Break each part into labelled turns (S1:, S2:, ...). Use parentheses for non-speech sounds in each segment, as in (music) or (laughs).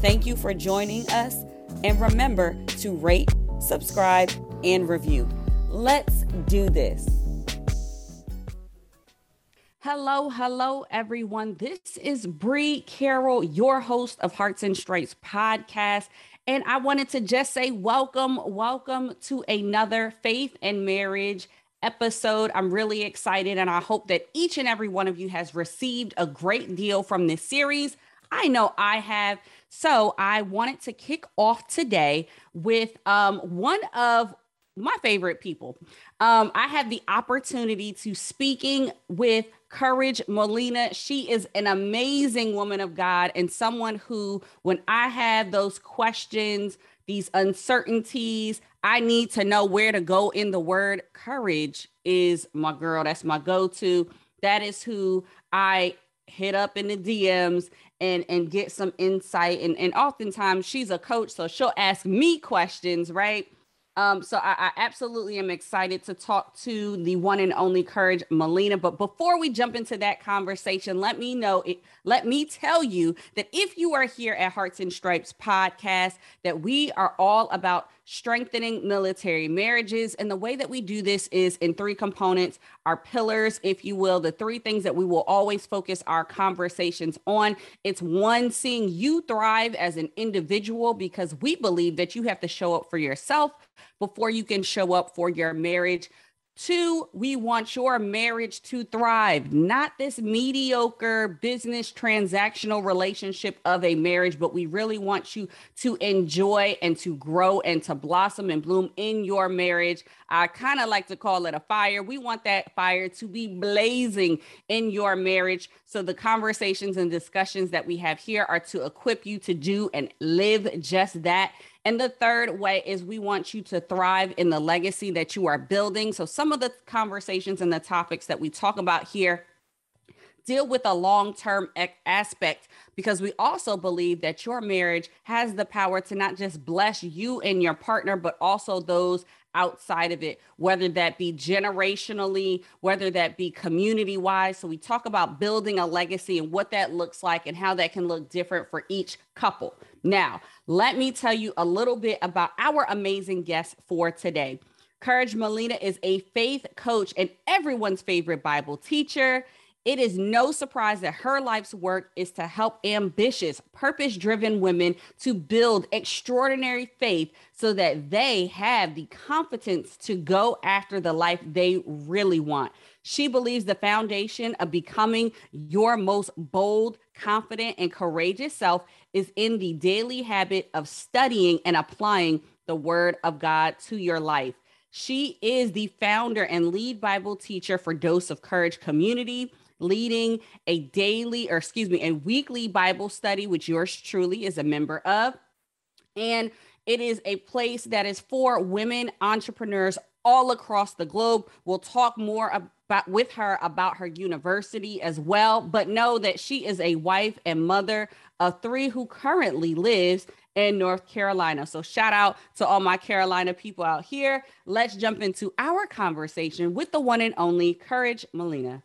S1: Thank you for joining us, and remember to rate, subscribe, and review. Let's do this. Hello, hello, everyone. This is Bree Carroll, your host of Hearts and Stripes podcast. And I wanted to just say welcome, welcome to another faith and marriage episode. I'm really excited, and I hope that each and every one of you has received a great deal from this series. I know I have. So I wanted to kick off today with um, one of my favorite people. Um, I had the opportunity to speaking with Courage Molina. She is an amazing woman of God and someone who, when I have those questions, these uncertainties, I need to know where to go in the word. Courage is my girl. That's my go to. That is who I hit up in the DMs and and get some insight and and oftentimes she's a coach so she'll ask me questions right um, so I, I, absolutely am excited to talk to the one and only Courage Molina. But before we jump into that conversation, let me know it, let me tell you that if you are here at Hearts and Stripes podcast, that we are all about strengthening military marriages. And the way that we do this is in three components our pillars, if you will, the three things that we will always focus our conversations on. It's one, seeing you thrive as an individual, because we believe that you have to show up for yourself before you can show up for your marriage. Two, we want your marriage to thrive, not this mediocre business transactional relationship of a marriage, but we really want you to enjoy and to grow and to blossom and bloom in your marriage. I kind of like to call it a fire. We want that fire to be blazing in your marriage. So the conversations and discussions that we have here are to equip you to do and live just that. And the third way is we want you to thrive in the legacy that you are building. So, some of the conversations and the topics that we talk about here deal with a long term aspect because we also believe that your marriage has the power to not just bless you and your partner, but also those outside of it, whether that be generationally, whether that be community wise. So, we talk about building a legacy and what that looks like and how that can look different for each couple. Now, let me tell you a little bit about our amazing guest for today. Courage Molina is a faith coach and everyone's favorite Bible teacher. It is no surprise that her life's work is to help ambitious, purpose driven women to build extraordinary faith so that they have the confidence to go after the life they really want. She believes the foundation of becoming your most bold, confident, and courageous self is in the daily habit of studying and applying the word of God to your life. She is the founder and lead Bible teacher for Dose of Courage Community leading a daily, or excuse me, a weekly Bible study, which yours truly is a member of. And it is a place that is for women entrepreneurs all across the globe. We'll talk more about with her about her university as well, but know that she is a wife and mother of three who currently lives in North Carolina. So shout out to all my Carolina people out here. Let's jump into our conversation with the one and only Courage Molina.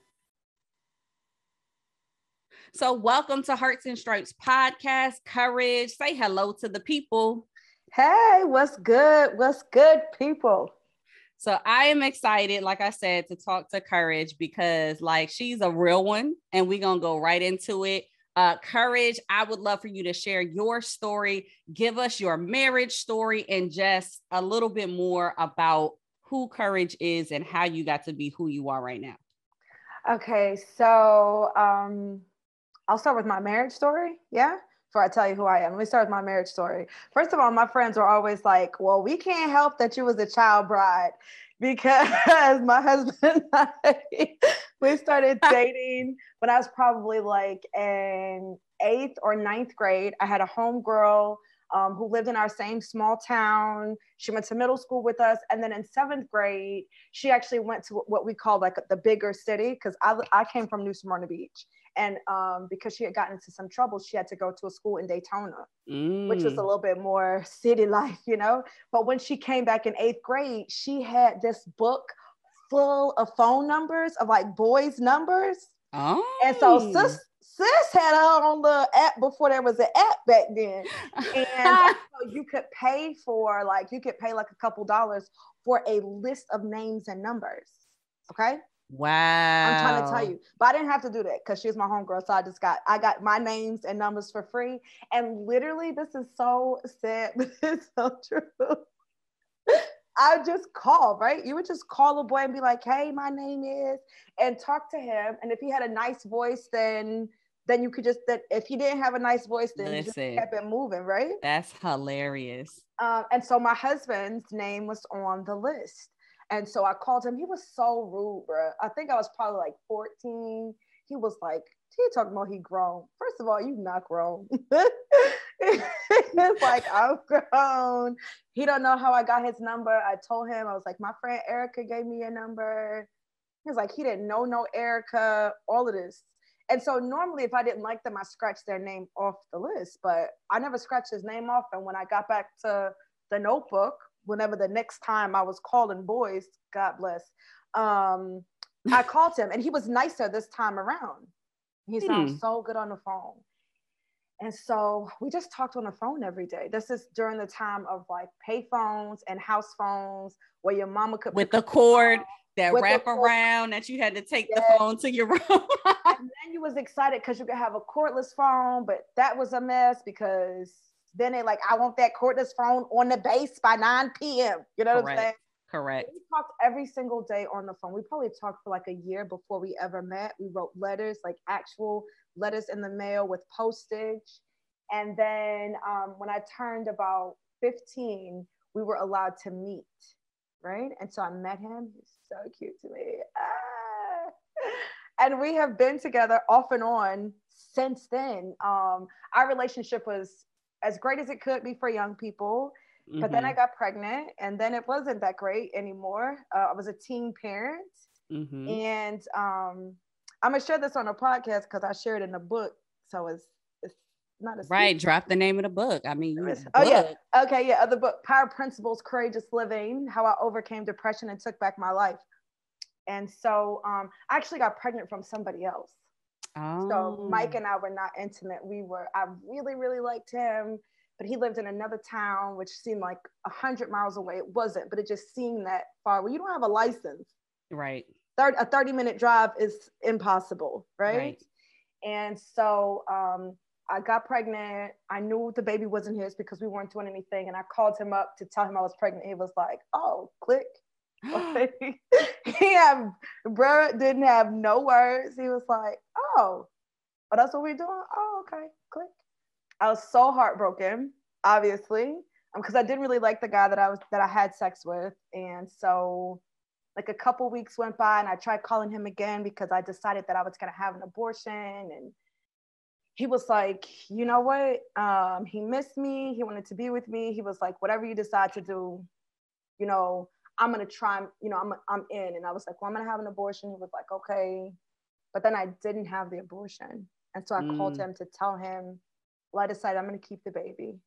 S1: So, welcome to Hearts and Stripes podcast. Courage, say hello to the people.
S2: Hey, what's good? What's good, people?
S1: So, I am excited, like I said, to talk to Courage because, like, she's a real one, and we're gonna go right into it. Uh, Courage, I would love for you to share your story, give us your marriage story, and just a little bit more about who Courage is and how you got to be who you are right now.
S2: Okay, so um, I'll start with my marriage story. Yeah. Before I tell you who I am, let me start with my marriage story. First of all, my friends were always like, well, we can't help that you was a child bride (laughs) because my husband (laughs) and I, we started (laughs) dating when I was probably like in eighth or ninth grade. I had a homegirl um, who lived in our same small town. She went to middle school with us. And then in seventh grade, she actually went to what we call like the bigger city because I, I came from New Smyrna Beach. And um, because she had gotten into some trouble, she had to go to a school in Daytona, mm. which was a mm. little bit more city (laughs) life, you know. But when she came back in eighth grade, she had this book full of phone numbers of like boys' numbers. Oh. And so oh. sis, sis had her on the app before there was an app back then. And (laughs) so you could pay for like you could pay like a couple dollars for a list of names and numbers. Okay.
S1: Wow.
S2: I'm trying to tell you. But I didn't have to do that because she's my homegirl. So I just got I got my names and numbers for free. And literally, this is so sad, (laughs) but it's so true. I just call, right? You would just call a boy and be like, hey, my name is, and talk to him. And if he had a nice voice, then then you could just that if he didn't have a nice voice, then Listen, you just kept it moving, right?
S1: That's hilarious.
S2: Um, and so my husband's name was on the list. And so I called him. He was so rude, bro. I think I was probably like 14. He was like, he talking about he grown. First of all, you not grown. it's (laughs) like I'm grown. He don't know how I got his number. I told him I was like, my friend Erica gave me a number. He was like, he didn't know no Erica. All of this. And so normally, if I didn't like them, I scratched their name off the list. But I never scratched his name off. And when I got back to the notebook, whenever the next time I was calling boys, God bless, um, I (laughs) called him, and he was nicer this time around. He sounds hmm. so good on the phone. And so we just talked on the phone every day. This is during the time of like pay phones and house phones where your mama could
S1: with the cord that wrap around that you had to take yes. the phone to your (laughs) room.
S2: and then you was excited because you could have a cordless phone, but that was a mess because then they like, I want that cordless phone on the base by 9 p.m. You know Correct. what I'm saying?
S1: Correct.
S2: We talked every single day on the phone. We probably talked for like a year before we ever met. We wrote letters, like actual letters in the mail with postage. And then um, when I turned about 15, we were allowed to meet, right? And so I met him. He's so cute to me. Ah. And we have been together off and on since then. Um, our relationship was as great as it could be for young people Mm-hmm. But then I mm-hmm. got pregnant, and then it wasn't that great anymore. Uh, I was a teen parent, mm-hmm. and um, I'm gonna share this on a podcast because I shared in the book, so it's it's not a
S1: right. (laughs) Drop the name of the book. I mean,
S2: oh yeah, okay, yeah. Other book, Power Principles, Courageous Living: How I Overcame Depression and Took Back My Life. And so um, I actually got pregnant from somebody else. Oh. So Mike and I were not intimate. We were. I really, really liked him but he lived in another town, which seemed like a hundred miles away. It wasn't, but it just seemed that far. Well, you don't have a license,
S1: right?
S2: Third, a 30 minute drive is impossible, right? right. And so um, I got pregnant. I knew the baby wasn't his because we weren't doing anything. And I called him up to tell him I was pregnant. He was like, oh, click. (laughs) (laughs) he had, bro, didn't have no words. He was like, oh, oh, that's what we're doing? Oh, okay, click. I was so heartbroken, obviously, because um, I didn't really like the guy that I was that I had sex with, and so like a couple weeks went by, and I tried calling him again because I decided that I was gonna have an abortion, and he was like, you know what? Um, he missed me. He wanted to be with me. He was like, whatever you decide to do, you know, I'm gonna try. You know, I'm I'm in. And I was like, well, I'm gonna have an abortion. He was like, okay, but then I didn't have the abortion, and so I mm. called him to tell him well, I decided I'm going to keep the baby.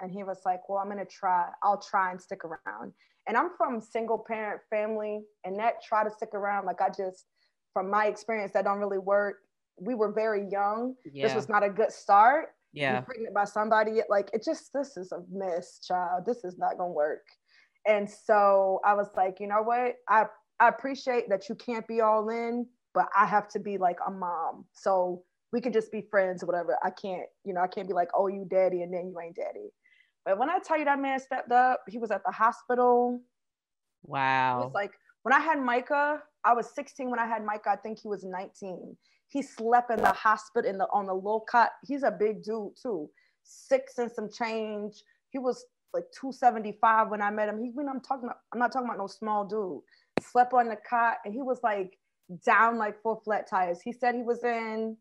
S2: And he was like, well, I'm going to try. I'll try and stick around. And I'm from single parent family and that try to stick around. Like I just, from my experience, that don't really work. We were very young. Yeah. This was not a good start.
S1: Yeah. You're
S2: pregnant by somebody. Like it just, this is a mess, child. This is not going to work. And so I was like, you know what? I, I appreciate that you can't be all in, but I have to be like a mom. So we can just be friends or whatever. I can't, you know, I can't be like, oh, you daddy, and then you ain't daddy. But when I tell you that man stepped up, he was at the hospital.
S1: Wow.
S2: It was like when I had Micah, I was 16 when I had Micah. I think he was 19. He slept in the hospital in the on the low cot. He's a big dude too, six and some change. He was like 275 when I met him. He when I'm talking about, I'm not talking about no small dude. Slept on the cot and he was like down like four flat tires. He said he was in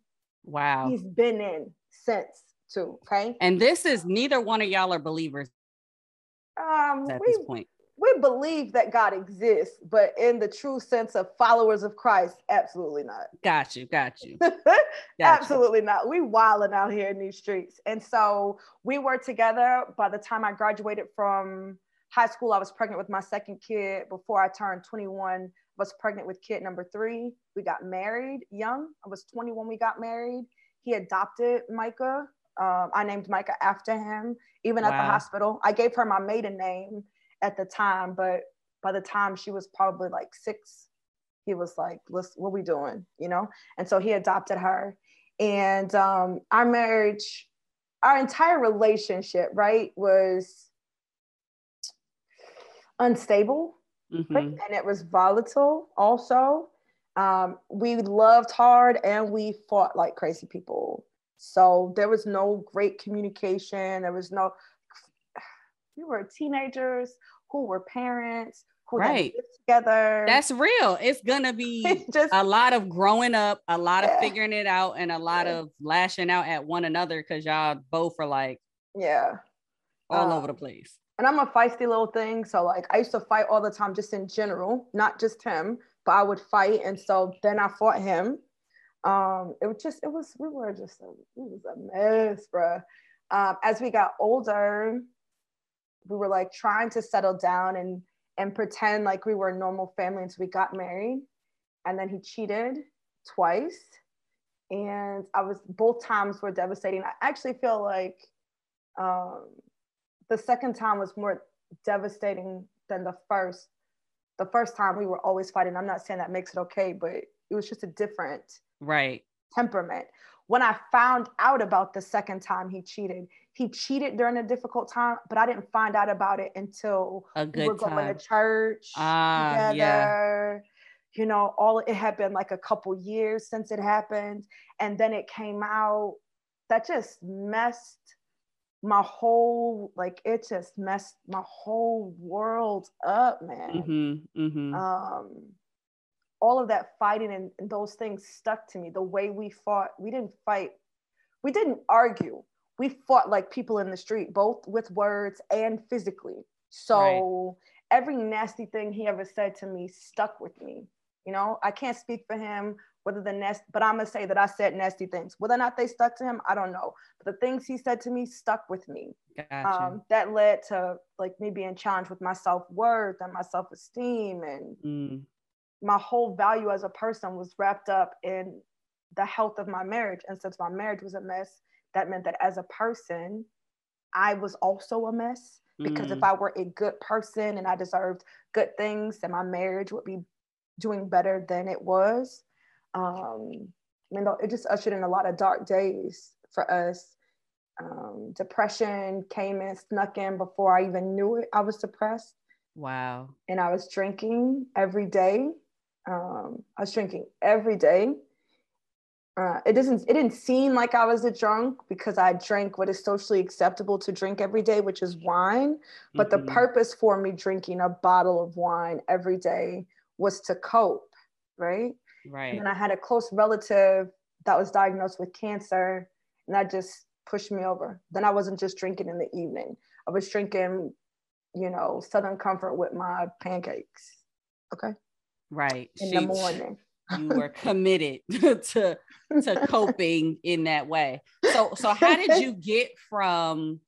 S1: Wow.
S2: He's been in since too. Okay.
S1: And this is neither one of y'all are believers
S2: Um,
S1: at
S2: we,
S1: this point.
S2: We believe that God exists, but in the true sense of followers of Christ, absolutely not.
S1: Got you, got you. (laughs) Got you.
S2: Absolutely not. We wilding out here in these streets. And so we were together by the time I graduated from high school. I was pregnant with my second kid. Before I turned 21, I was pregnant with kid number three. We got married young. I was 21 we got married. He adopted Micah. Um, I named Micah after him, even at the hospital. I gave her my maiden name at the time, but by the time she was probably like six, he was like, "Let's, what we doing?" You know. And so he adopted her, and um, our marriage, our entire relationship, right, was unstable
S1: Mhm.
S2: and it was volatile also. Um, we loved hard and we fought like crazy people. So there was no great communication. There was no, we were teenagers who were parents who
S1: Right.
S2: lived together.
S1: That's real. It's gonna be (laughs)
S2: It's just,
S1: a lot of growing up, a lot of figuring it out, and a lot
S2: Yeah.
S1: of lashing out at one another because y'all both are like
S2: yeah.
S1: all
S2: Uh,
S1: over the place.
S2: and I'm a feisty little thing. So like I used to fight all the time, just in general, not just him, but I would fight. And so then I fought him. Um, it was just, it was, we were just, a, it was a mess, bruh. Um, as we got older, we were like trying to settle down and and pretend like we were a normal family until we got married. And then he cheated twice. And I was both times were devastating. I actually feel like um, the second time was more devastating than the first. The first time we were always fighting. I'm not saying that makes it okay, but it was just a different
S1: Right.
S2: temperament. When I found out about the second time he cheated, he cheated during a difficult time, but I didn't find out about it until we were
S1: good
S2: going
S1: time.
S2: to church
S1: yeah.
S2: together. You know, all it had been like a couple years since it happened, and then it came out. That just messed my whole like it just messed my whole world up, man
S1: Mm-hmm. Mm-hmm.
S2: um, all of that fighting and, and those things stuck to me. The way we fought, we didn't fight, we didn't argue. We fought like people in the street, both with words and physically. So every nasty thing he ever said to me stuck with me. You know, I can't speak for him whether the nest, but I'm gonna say that I said nasty things. Whether or not they stuck to him, I don't know. But the things he said to me stuck with me
S1: Gotcha.
S2: um, that led to like me being challenged with my self-worth and my self-esteem and
S1: Mm.
S2: My whole value as a person was wrapped up in the health of my marriage and since my marriage was a mess that meant that as a person i was also a mess because if
S1: Mm.
S2: i were a good person and i deserved good things then my marriage would be doing better than it was um you know it just ushered in a lot of dark days for us um, depression came in snuck in before i even knew it i was depressed
S1: Wow.
S2: and I was drinking every day. Um, I was drinking every day. Uh, it doesn't. It didn't seem like I was a drunk because I drank what is socially acceptable to drink every day, which is wine. But the
S1: Mhm.
S2: purpose for me drinking a bottle of wine every day was to cope, right? And
S1: Right.
S2: then I had a close relative that was diagnosed with cancer, and that just pushed me over. Then I wasn't just drinking in the evening. I was drinking, you know, Southern Comfort with my pancakes. Okay.
S1: Right.
S2: In
S1: She-
S2: the morning.
S1: you were (laughs) committed (laughs) to to coping in that way. So so how did you get from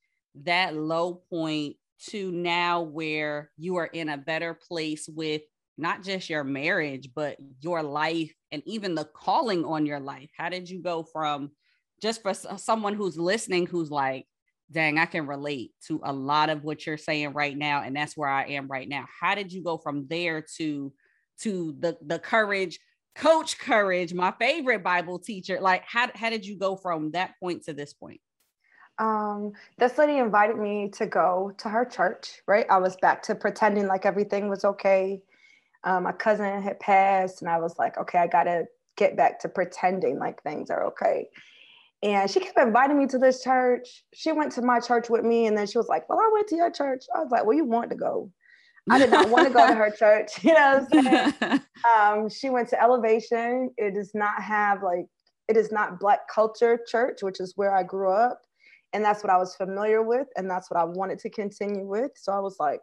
S1: that low point to now where you are in a better place with not just your marriage but your life and even the calling on your life? How did you go from just for uh, someone who's listening who's like dang I can relate to a lot of what you're saying right now and that's where I am right now. How did you go from there to to the the courage coach courage my favorite bible teacher like how, how did you go from that point to this point
S2: Um, this lady invited me to go to her church, right? I was back to pretending like everything was okay. Um, my cousin had passed, and I was like, okay, I gotta get back to pretending like things are okay. And she kept inviting me to this church. She went to my church with me, and then she was like, Well, I went to your church. I was like, Well, you want to go. I did not want to go to her (laughs) church. (laughs) You know what I'm saying? (laughs) um, she went to elevation it does not have like it is not black culture church which is where i grew up And that's what I was familiar with. And that's what I wanted to continue with. So I was like,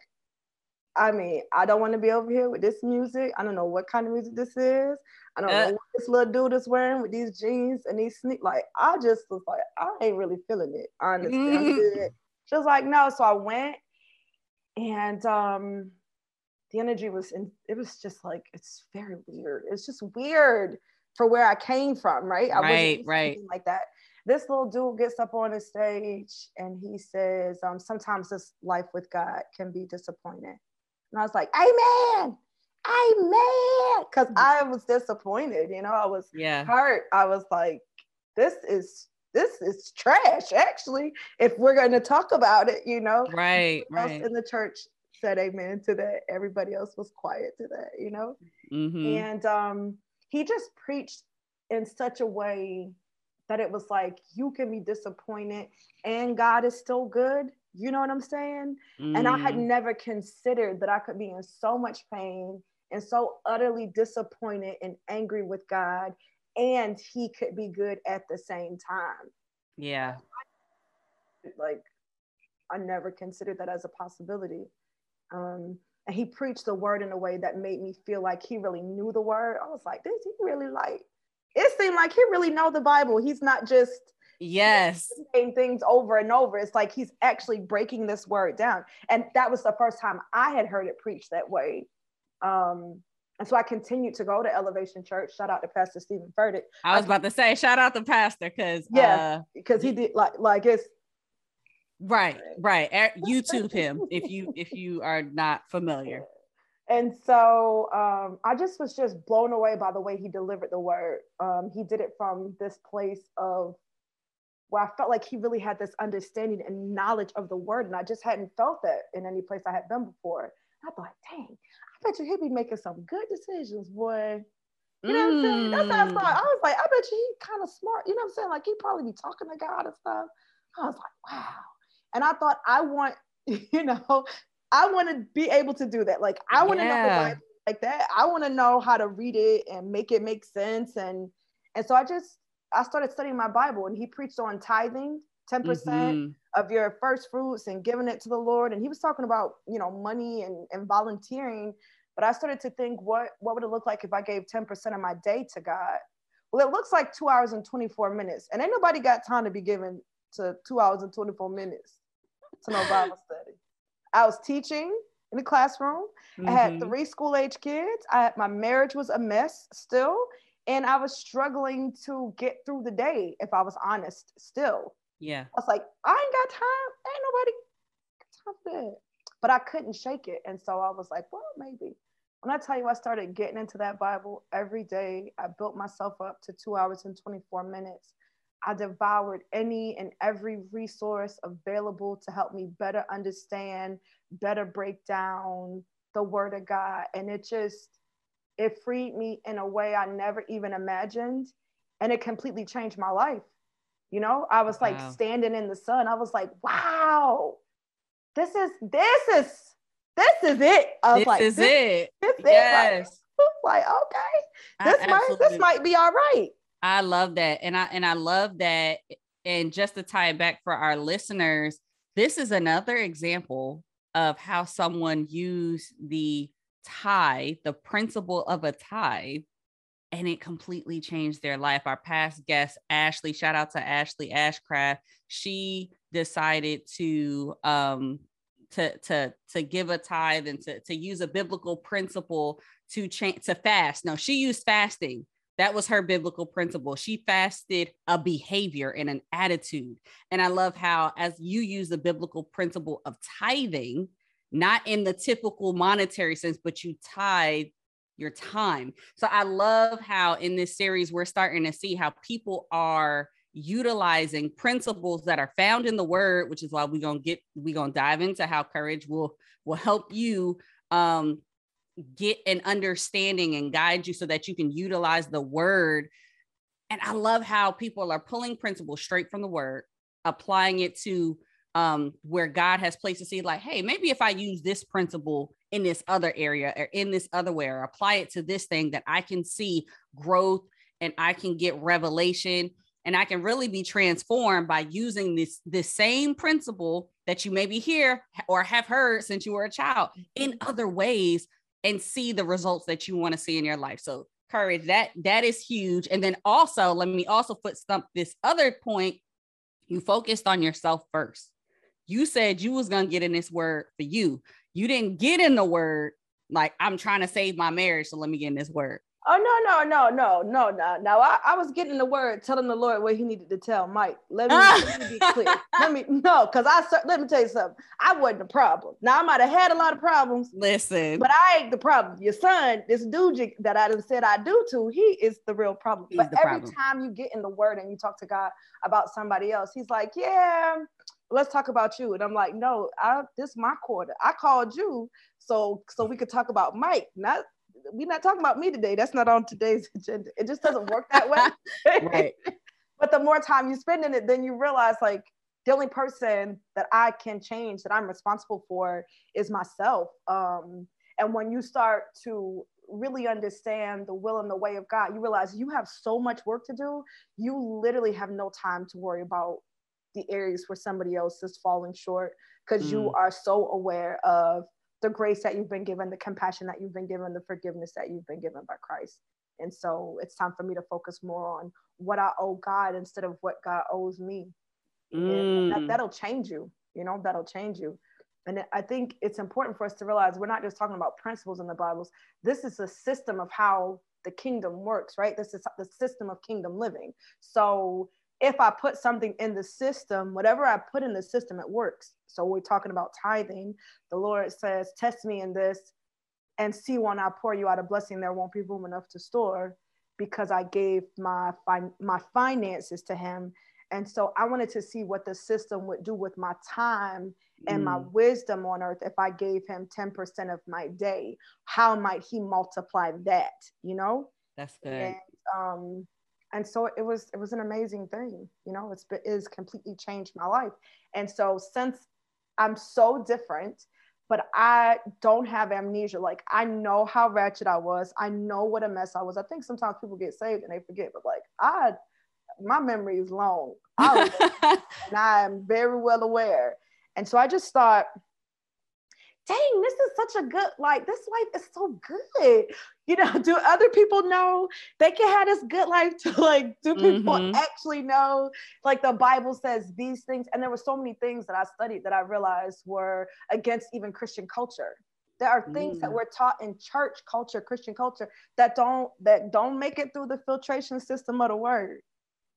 S2: I mean, I don't want to be over here with this music. I don't know what kind of music this is. I don't uh, know what this little dude is wearing with these jeans and these sneak. Like, I just was like, I ain't really feeling it. I understand. Mm-hmm. She was like, no. So I went and um the energy was in it was just like it's very weird. It's just weird for where I came from, right? I
S1: right, right.
S2: Like that. This little dude gets up on the stage and he says, um, sometimes this life with God can be disappointing. And I was like, Amen. Amen. Because I was disappointed, you know, I was
S1: yeah.
S2: hurt. I was like, this is this is trash, actually, if we're gonna talk about it, you know.
S1: Right, right.
S2: In the church said amen to that. Everybody else was quiet to that, you know. Mm-hmm. And um, he just preached in such a way that it was like you can be disappointed and God is still good. You know what I'm saying? Mm. And I had mm. never considered that I could be in so much pain and so utterly disappointed and angry with God, and He could be good at the same time.
S1: Yeah.
S2: Like, I never considered that as a possibility. Um, and he preached the word in a way that made me feel like he really knew the word. I was like, does he really like? It seemed like he really know the Bible. He's not just
S1: yes
S2: saying things over and over. It's like he's actually breaking this word down. And that was the first time I had heard it preached that way. Um, and so I continued to go to Elevation Church. Shout out to Pastor Stephen Furtick.
S1: I was about to say, shout out to Pastor because
S2: yeah, because uh, he did like like it's
S1: Right, right. (laughs) YouTube him if you if you are not familiar.
S2: And so um, I just was just blown away by the way he delivered the word. Um, he did it from this place of where I felt like he really had this understanding and knowledge of the word, and I just hadn't felt that in any place I had been before. I thought, dang, I bet you he'd be making some good decisions, boy. You know mm. what I'm saying? That's how I thought. I was like, I bet you he's kind of smart. You know what I'm saying? Like he'd probably be talking to God and stuff. I was like, wow. And I thought, I want, (laughs) you know, I want to be able to do that. Like, I want to yeah. know the Bible like that. I want to know how to read it and make it make sense. And and so I just I started studying my Bible, and he preached on tithing, ten percent mm-hmm. of your first fruits, and giving it to the Lord. And he was talking about you know money and and volunteering. But I started to think, what what would it look like if I gave ten percent of my day to God? Well, it looks like two hours and twenty four minutes, and ain't nobody got time to be given to two hours and twenty four minutes to no Bible (laughs) study. I was teaching in the classroom. Mm-hmm. I had mm-hmm. three school age kids. I had, my marriage was a mess still. And I was struggling to get through the day, if I was honest, still.
S1: Yeah. I
S2: was like, I ain't got time. Ain't nobody got time for that. But I couldn't shake it. And so I was like, well, maybe. When I tell you I started getting into that Bible every day, I built myself up to two hours and 24 minutes. I devoured any and every resource available to help me better understand, better break down the word of God. And it just, it freed me in a way I never even imagined. And it completely changed my life. You know, I was like wow. standing in the sun. I was like, wow, this is, this is, this is it. I was
S1: this
S2: like,
S1: is this, it.
S2: This yes. is like, like okay, this I might, this might be all right.
S1: I love that. And I and I love that. And just to tie it back for our listeners, this is another example of how someone used the tithe, the principle of a tithe, and it completely changed their life. Our past guest, Ashley, shout out to Ashley Ashcraft. She decided to um to to to give a tithe and to, to use a biblical principle to change to fast. No, she used fasting that was her biblical principle. She fasted a behavior and an attitude. And I love how, as you use the biblical principle of tithing, not in the typical monetary sense, but you tithe your time. So I love how in this series, we're starting to see how people are utilizing principles that are found in the word, which is why we're gonna get we're gonna dive into how courage will will help you um get an understanding and guide you so that you can utilize the word. And I love how people are pulling principles straight from the word, applying it to um, where God has placed to see, like, hey, maybe if I use this principle in this other area or in this other way, or apply it to this thing, that I can see growth and I can get revelation. and I can really be transformed by using this this same principle that you maybe hear or have heard since you were a child in
S2: Mm-hmm.
S1: other ways and see the results that you want to see in your life. So courage that that is huge. And then also let me also foot stump this other point. You focused on yourself first. You said you was gonna get in this word for you. You didn't get in the word like I'm trying to save my marriage, so let me get in this word.
S2: Oh no, no, no, no, no, no. No, I, I was getting the word, telling the Lord what he needed to tell Mike. Let me, let me be clear. (laughs) Let me no, because I let me tell you something. I wasn't the problem. Now I might have had a lot of problems,
S1: Listen,
S2: but I ain't the problem. Your son, this dude that I done said I do to, he is the real problem.
S1: He's
S2: but every
S1: problem.
S2: time you get in the word and you talk to God about somebody else, he's like, Yeah, let's talk about you. And I'm like, No, I this is my quarter. I called you so so we could talk about Mike, not we're not talking about me today. That's not on today's (laughs) agenda. It just doesn't work that way. (laughs)
S1: right. (laughs)
S2: but the more time you spend in it, then you realize like the only person that I can change that I'm responsible for is myself. Um, and when you start to really understand the will and the way of God, you realize you have so much work to do. You literally have no time to worry about the areas where somebody else is falling short because you
S1: Mm.
S2: are so aware of the grace that you've been given, the compassion that you've been given, the forgiveness that you've been given by Christ. And so it's time for me to focus more on what I owe God instead of what God owes me. And that,
S1: Mm.
S2: that'll change you, you know, that'll change you. And I think it's important for us to realize we're not just talking about principles in the Bibles. This is a system of how the kingdom works, right? This is the system of kingdom living. So if I put something in the system, whatever I put in the system, it works. So we're talking about tithing. The Lord says, Test me in this and see when I pour you out a blessing, there won't be room enough to store because I gave my fin- my finances to him. And so I wanted to see what the system would do with my time and my
S1: Mm.
S2: wisdom on earth if I gave him 10% of my day. How might he multiply that, you know?
S1: That's good.
S2: and um and so it was it was an amazing thing you know it's it has completely changed my life. And so since i'm so different but i don't have amnesia like i know how wretched i was. I know what a mess i was. I think sometimes people get saved and they forget but like i my memory is long. I was, (laughs) and i am very well aware. And so i just thought dang, this is such a good, like, this life is so good. You know, (laughs) do other people know they can have this good life to like, do people
S1: Mhm.
S2: actually know? Like the Bible says these things. And there were so many things that I studied that I realized were against even Christian culture. There are things that
S1: Mm.
S2: we're taught in church culture, Christian culture, that don't that don't make it through the filtration system of the word.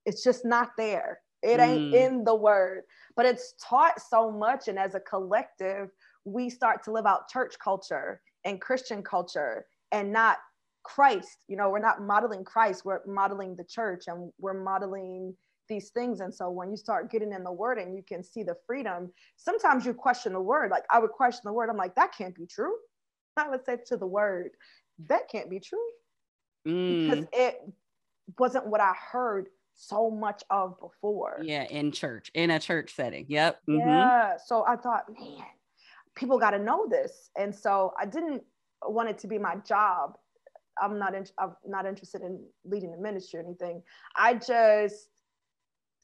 S2: It's just not there. It ain't
S1: Mm.
S2: in the word, but it's taught so much. And as a collective, we start to live out church culture and Christian culture and not Christ. You know, we're not modeling Christ, we're modeling the church and we're modeling these things. And so when you start getting in the word and you can see the freedom, sometimes you question the word. Like I would question the word. I'm like, that can't be true. I would say to the word, that can't be true because
S1: Mm.
S2: it wasn't what I heard so much of before.
S1: Yeah, in church, in a church setting. Yep. Mhm.
S2: Yeah. So I thought, man, people got to know this. And so I didn't want it to be my job. I'm not in, I'm not interested in leading the ministry or anything. I just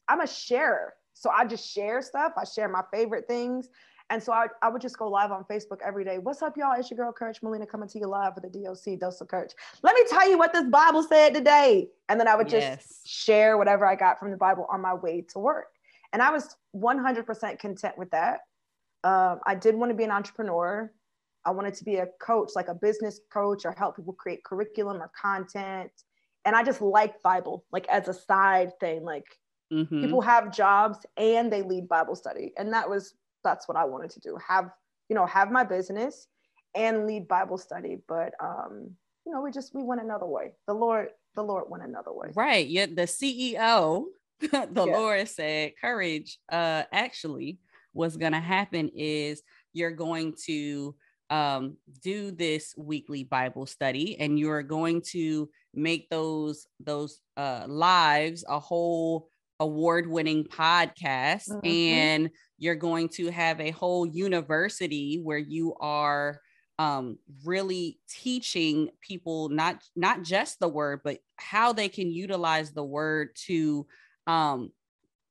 S2: I'm a sharer. So I just share stuff. I share my favorite things. And so I, I would just go live on Facebook every day. What's up, y'all? It's your girl Courage Molina coming to you live with the DOC Dose of Courage. Let me tell you what this Bible said today. And then I would just
S1: Yes.
S2: share whatever I got from the Bible on my way to work. And I was 100% content with that. Um, I did want to be an entrepreneur. I wanted to be a coach, like a business coach, or help people create curriculum or content. And I just like Bible, like as a side thing. Like
S1: Mhm.
S2: people have jobs and they lead Bible study, and that was that's what I wanted to do. Have you know have my business and lead Bible study. But um, you know, we just we went another way. The Lord, the Lord went another way.
S1: Right. Yeah. The CEO, (laughs) the
S2: Yeah.
S1: Lord said, courage. Uh, actually, what's gonna happen is you're going to um do this weekly Bible study and you're going to make those those uh lives a whole award-winning podcast
S2: Mhm.
S1: and you're going to have a whole university where you are um, really teaching people not not just the word but how they can utilize the word to um,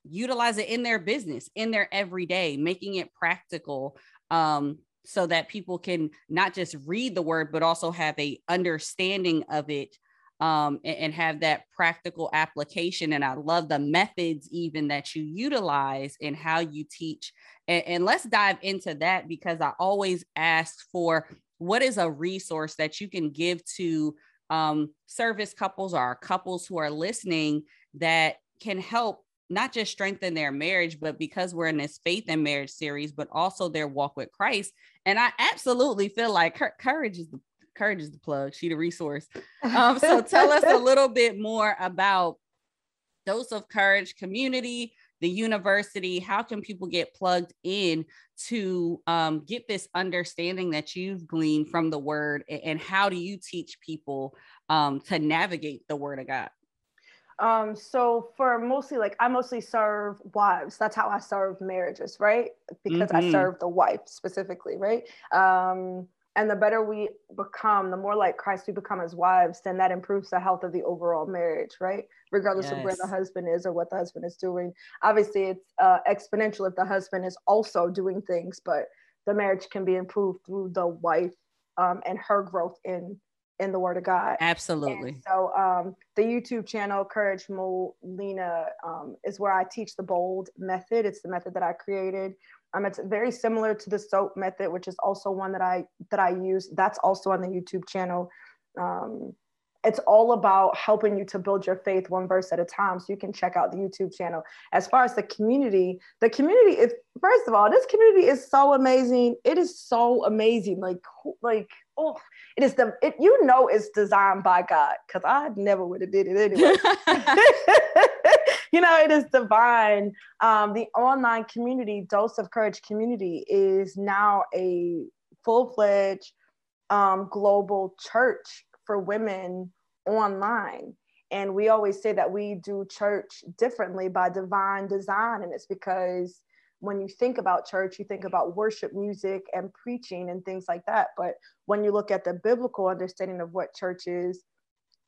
S1: utilize it in their business, in their everyday, making it practical um, so that people can not just read the word, but also have a understanding of it um, and, and, have that practical application. And I love the methods even that you utilize in how you teach. And, and let's dive into that because I always ask for what is a resource that you can give to um, service couples or couples who are listening that can help not just strengthen their marriage, but because we're in this faith and marriage series, but also their walk with Christ. And I absolutely feel like her courage is the courage is the plug. She the resource. Um, so tell us a (laughs) little bit more about Dose of Courage community, the university. How can people get plugged in to um, get this understanding that you've gleaned from the word, and how do you teach people um, to navigate the word of God?
S2: Um, so for mostly like I mostly serve wives. That's how I serve marriages, right? Because mm-hmm. I serve the wife specifically, right? Um, and the better we become, the more like Christ we become as wives, then that improves the health of the overall marriage, right? Regardless yes. of where the husband is or what the husband is doing. Obviously, it's uh, exponential if the husband is also doing things, but the marriage can be improved through the wife um, and her growth in in the Word of God.
S1: Absolutely.
S2: And so um, the YouTube channel Courage Molina um, is where I teach the bold method. It's the method that I created. Um, it's very similar to the soap method, which is also one that I that I use. That's also on the YouTube channel. Um, it's all about helping you to build your faith one verse at a time. So you can check out the YouTube channel. As far as the community, the community is first of all, this community is so amazing. It is so amazing. Like like oh, it is the it you know it's designed by God because I never would have did it anyway. (laughs) (laughs) you know, it is divine. Um, the online community, Dose of Courage community, is now a full fledged um, global church for women online. And we always say that we do church differently by divine design. And it's because when you think about church, you think about worship music and preaching and things like that. But when you look at the biblical understanding of what church is,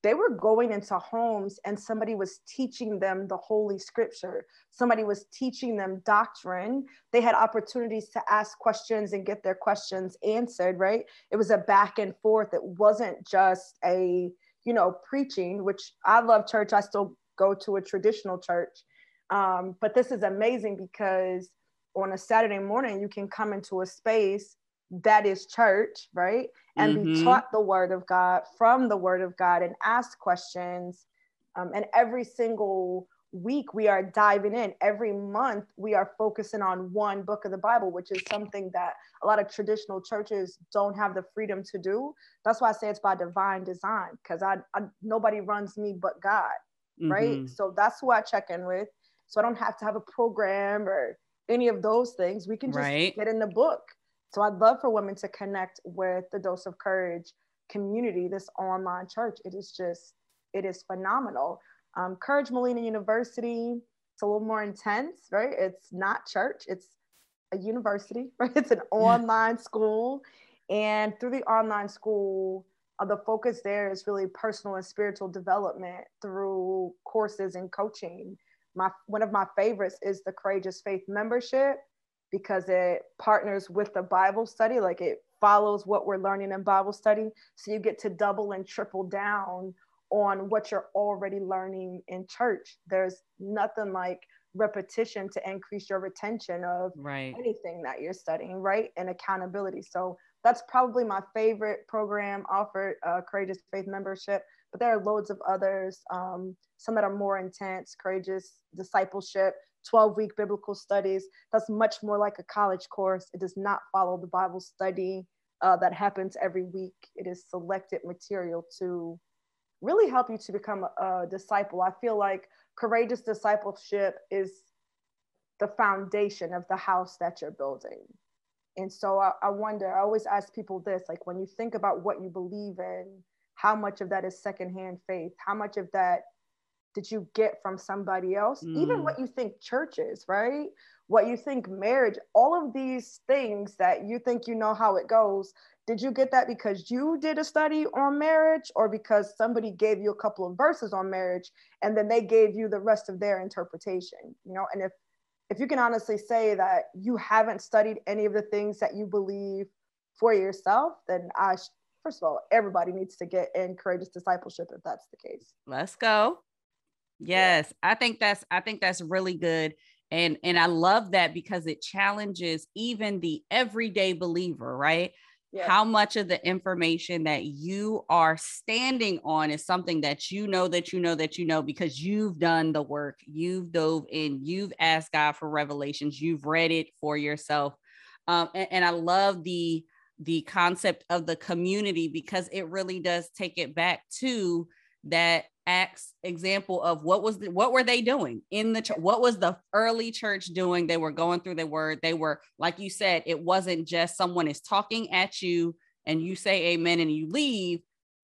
S2: they were going into homes and somebody was teaching them the holy scripture somebody was teaching them doctrine they had opportunities to ask questions and get their questions answered right it was a back and forth it wasn't just a you know, preaching, which I love church. I still go to a traditional church. Um, but this is amazing because on a Saturday morning, you can come into a space that is church, right? And mm-hmm. be taught the word of God from the word of God and ask questions. Um, and every single week we are diving in. Every month we are focusing on one book of the bible which is something that a lot of traditional churches don't have the freedom to do. That's why i say it's by divine design because I, I, nobody runs me but god mm-hmm. right so that's who i check in with. So i don't have to have a program or any of those things. We can just right. get in the book. So i'd love for women to connect with the dose of courage community this online church. It is just it is phenomenal um, Courage Molina University, it's a little more intense, right? It's not church, it's a university, (laughs) right? It's an online school. And through the online school, uh, the focus there is really personal and spiritual development through courses and coaching. My one of my favorites is the Courageous Faith membership because it partners with the Bible study, like it follows what we're learning in Bible study. So you get to double and triple down on what you're already learning in church. There's nothing like repetition to increase your retention of right. anything that you're studying, right? And accountability. So that's probably my favorite program offered, uh, Courageous Faith Membership. But there are loads of others, um, some that are more intense, Courageous Discipleship, 12 week biblical studies. That's much more like a college course. It does not follow the Bible study uh, that happens every week. It is selected material to really help you to become a, disciple. I feel like courageous discipleship is the foundation of the house that you're building. And so I, I, wonder, I always ask people this like, when you think about what you believe in, how much of that is secondhand faith? How much of that did you get from somebody else? Mm. Even what you think church is, right? What you think marriage, all of these things that you think you know how it goes, did you get that because you did a study on marriage or because somebody gave you a couple of verses on marriage and then they gave you the rest of their interpretation? You know, and if if you can honestly say that you haven't studied any of the things that you believe for yourself, then I first of all, everybody needs to get in courageous discipleship if that's the case.
S1: Let's go. Yes. I think that's I think that's really good. And and I love that because it challenges even the everyday believer, right? How much of the information that you are standing on is something that you know that you know that you know because you've done the work, you've dove in, you've asked God for revelations, you've read it for yourself. Um, and, and I love the the concept of the community because it really does take it back to that acts example of what was the, what were they doing in the church what was the early church doing? They were going through their word. They were like you said it wasn't just someone is talking at you and you say amen and you leave.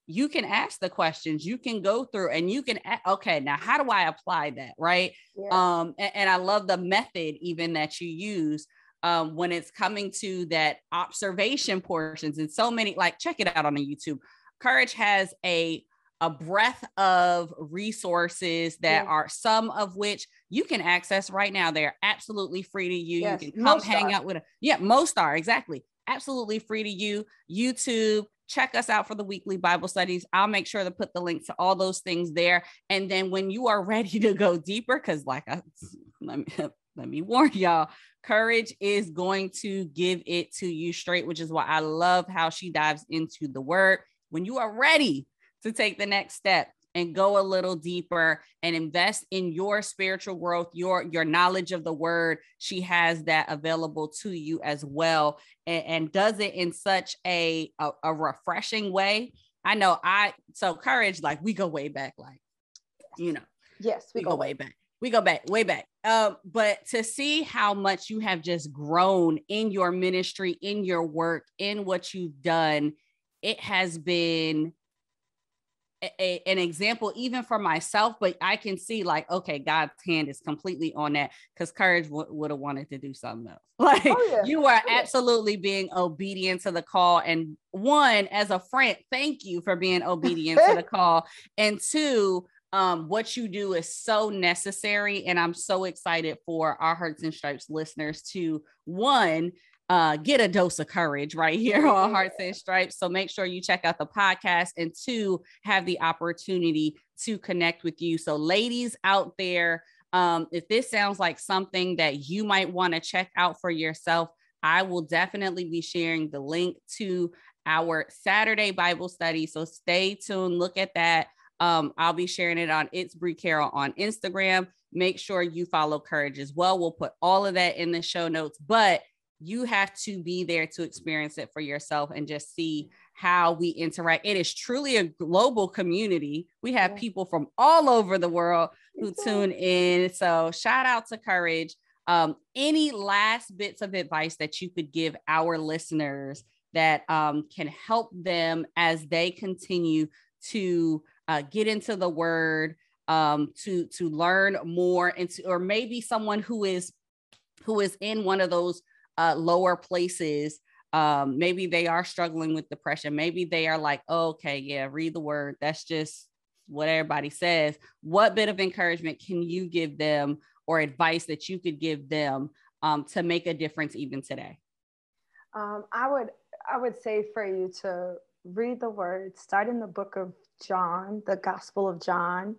S1: You can ask the questions. You can go through and you can okay now how do i apply that right? Yeah. um and, and i love the method even that you use um, when it's coming to that observation portions and so many like check it out on the youtube. Courage has a a breadth of resources that yeah. are some of which you can access right now. They're absolutely free to you. Yes, you can come hang out with a yeah most are exactly. Absolutely free to you. Youtube check us out for the weekly bible studies. I'll make sure to put the link to all those things there. And then when you are (laughs) ready to go deeper because like I, (laughs) let me (laughs) let me warn y'all Courage is going to give it to you straight, which is why I love how she dives into the word. When you are ready to take the next step and go a little deeper and invest in your spiritual growth, your your knowledge of the word, she has that available to you as well, and, and does it in such a, a a refreshing way. I know I so courage like we go way back, like you know.
S2: Yes,
S1: we, we go, go way back we go back way back um, but to see how much you have just grown in your ministry in your work in what you've done it has been a, an example even for myself but i can see like okay god's hand is completely on that because courage w- would have wanted to do something else (laughs) like oh, yeah. you are absolutely being obedient to the call and one as a friend thank you for being obedient to the (laughs) call and two um, what you do is so necessary. And I'm so excited for our Hearts and Stripes listeners to one, uh, get a dose of courage right here on Hearts and Stripes. So make sure you check out the podcast and two, have the opportunity to connect with you. So, ladies out there, um, if this sounds like something that you might want to check out for yourself, I will definitely be sharing the link to our Saturday Bible study. So stay tuned, look at that. Um, I'll be sharing it on It's Brie Carroll on Instagram. Make sure you follow Courage as well. We'll put all of that in the show notes, but you have to be there to experience it for yourself and just see how we interact. It is truly a global community. We have people from all over the world who tune in. So, shout out to Courage. Um, any last bits of advice that you could give our listeners that um, can help them as they continue to uh, get into the word um, to to learn more and to, or maybe someone who is who is in one of those uh, lower places um, maybe they are struggling with depression maybe they are like oh, okay yeah read the word that's just what everybody says what bit of encouragement can you give them or advice that you could give them um, to make a difference even today
S2: um, i would i would say for you to read the word start in the book of John, the Gospel of John.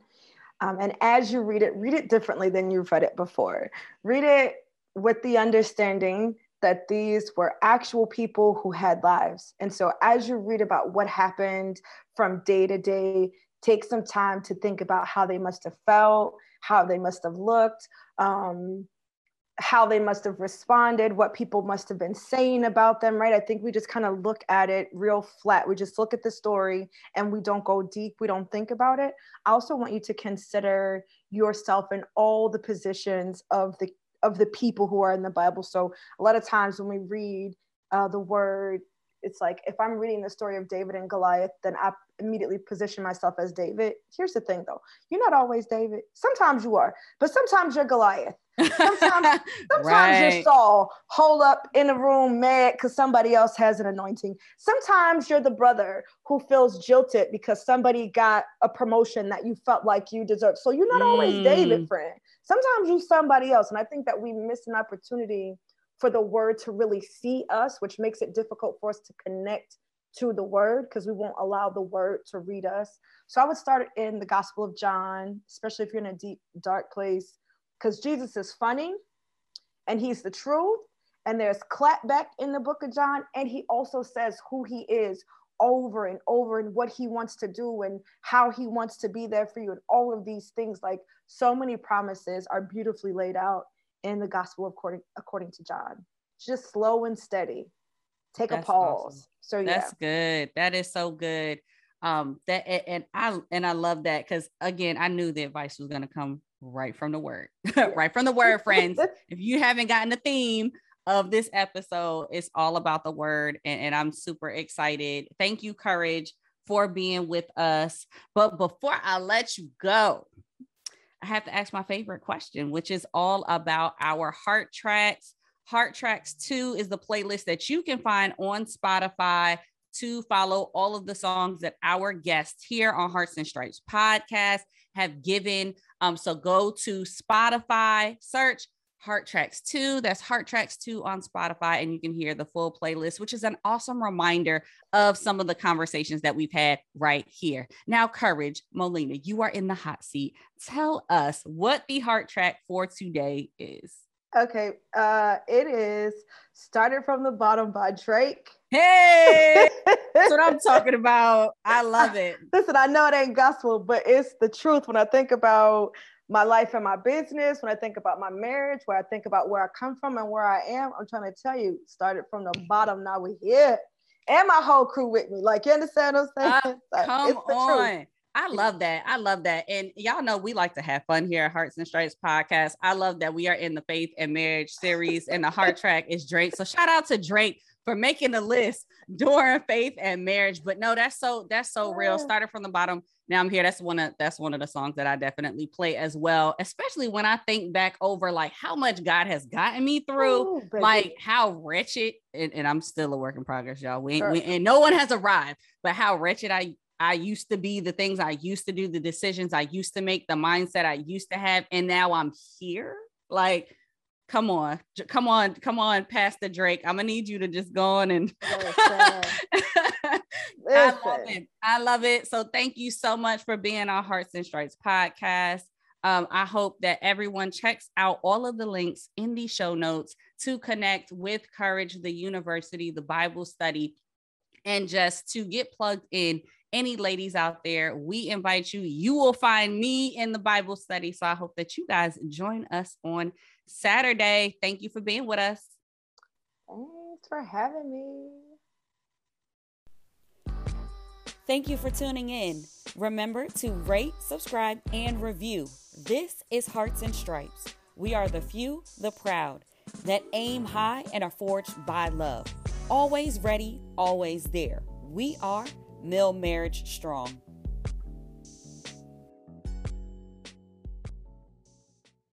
S2: Um, and as you read it, read it differently than you've read it before. Read it with the understanding that these were actual people who had lives. And so as you read about what happened from day to day, take some time to think about how they must have felt, how they must have looked, um, how they must have responded, what people must have been saying about them, right? I think we just kind of look at it real flat. We just look at the story and we don't go deep, we don't think about it. I also want you to consider yourself in all the positions of the of the people who are in the Bible. So a lot of times when we read uh, the word it's like if I'm reading the story of David and Goliath, then I immediately position myself as David. Here's the thing though, you're not always David. Sometimes you are, but sometimes you're Goliath. Sometimes, (laughs) sometimes right. you're Saul, hold up in a room mad because somebody else has an anointing. Sometimes you're the brother who feels jilted because somebody got a promotion that you felt like you deserved. So you're not mm. always David, mm. friend. Sometimes you somebody else. And I think that we miss an opportunity for the word to really see us, which makes it difficult for us to connect to the word because we won't allow the word to read us. So I would start in the Gospel of John, especially if you're in a deep, dark place because Jesus is funny and he's the truth. And there's clapback in the book of John. And he also says who he is over and over and what he wants to do and how he wants to be there for you. And all of these things, like so many promises, are beautifully laid out in the gospel according, according to John. Just slow and steady. Take That's a pause. Awesome. So
S1: yeah. That's good. That is so good um that and i and i love that because again i knew the advice was going to come right from the word (laughs) right from the word friends if you haven't gotten the theme of this episode it's all about the word and, and i'm super excited. Thank you courage for being with us. But before i let you go i have to ask my favorite question which is all about our heart tracks. Heart Tracks 2 is the playlist that you can find on Spotify to follow all of the songs that our guests here on Hearts and Stripes podcast have given. Um, so go to Spotify, search Heart Tracks 2. That's Heart Tracks 2 on Spotify, and you can hear the full playlist, which is an awesome reminder of some of the conversations that we've had right here. Now, Courage, Molina, you are in the hot seat. Tell us what the heart track for today is.
S2: Okay, uh, it is Started from the Bottom by Drake.
S1: Hey, (laughs) that's what I'm talking about. I love it.
S2: Listen, I know it ain't gospel, but it's the truth when I think about my life and my business, when I think about my marriage, where I think about where I come from and where I am. I'm trying to tell you, started from the bottom, now we're here. And my whole crew with me. Like, you understand what I'm saying? Uh, (laughs) like,
S1: come on. Truth. I love that. I love that. And y'all know we like to have fun here at Hearts and Stripes podcast. I love that we are in the faith and marriage series, and the heart track is Drake. So shout out to Drake for making the list during faith and marriage. But no, that's so that's so real. Started from the bottom. Now I'm here. That's one of that's one of the songs that I definitely play as well, especially when I think back over like how much God has gotten me through, Ooh, like how wretched, and, and, I'm still a work in progress, y'all. We, sure. we and no one has arrived, but how wretched I I used to be, the things I used to do, the decisions I used to make, the mindset I used to have, and now I'm here. Like, come on, come on, come on, Pastor Drake. I'm gonna need you to just go on and (laughs) I love it. I love it. So thank you so much for being on Hearts and Stripes podcast. Um, I hope that everyone checks out all of the links in the show notes to connect with Courage, the university, the Bible study, and just to get plugged in any ladies out there, we invite you. You will find me in the Bible study. So I hope that you guys join us on Saturday. Thank you for being with us.
S2: Thanks for having me.
S1: Thank you for tuning in. Remember to rate, subscribe, and review. This is Hearts and Stripes. We are the few, the proud, that aim high and are forged by love. Always ready, always there. We are Mill Marriage Strong.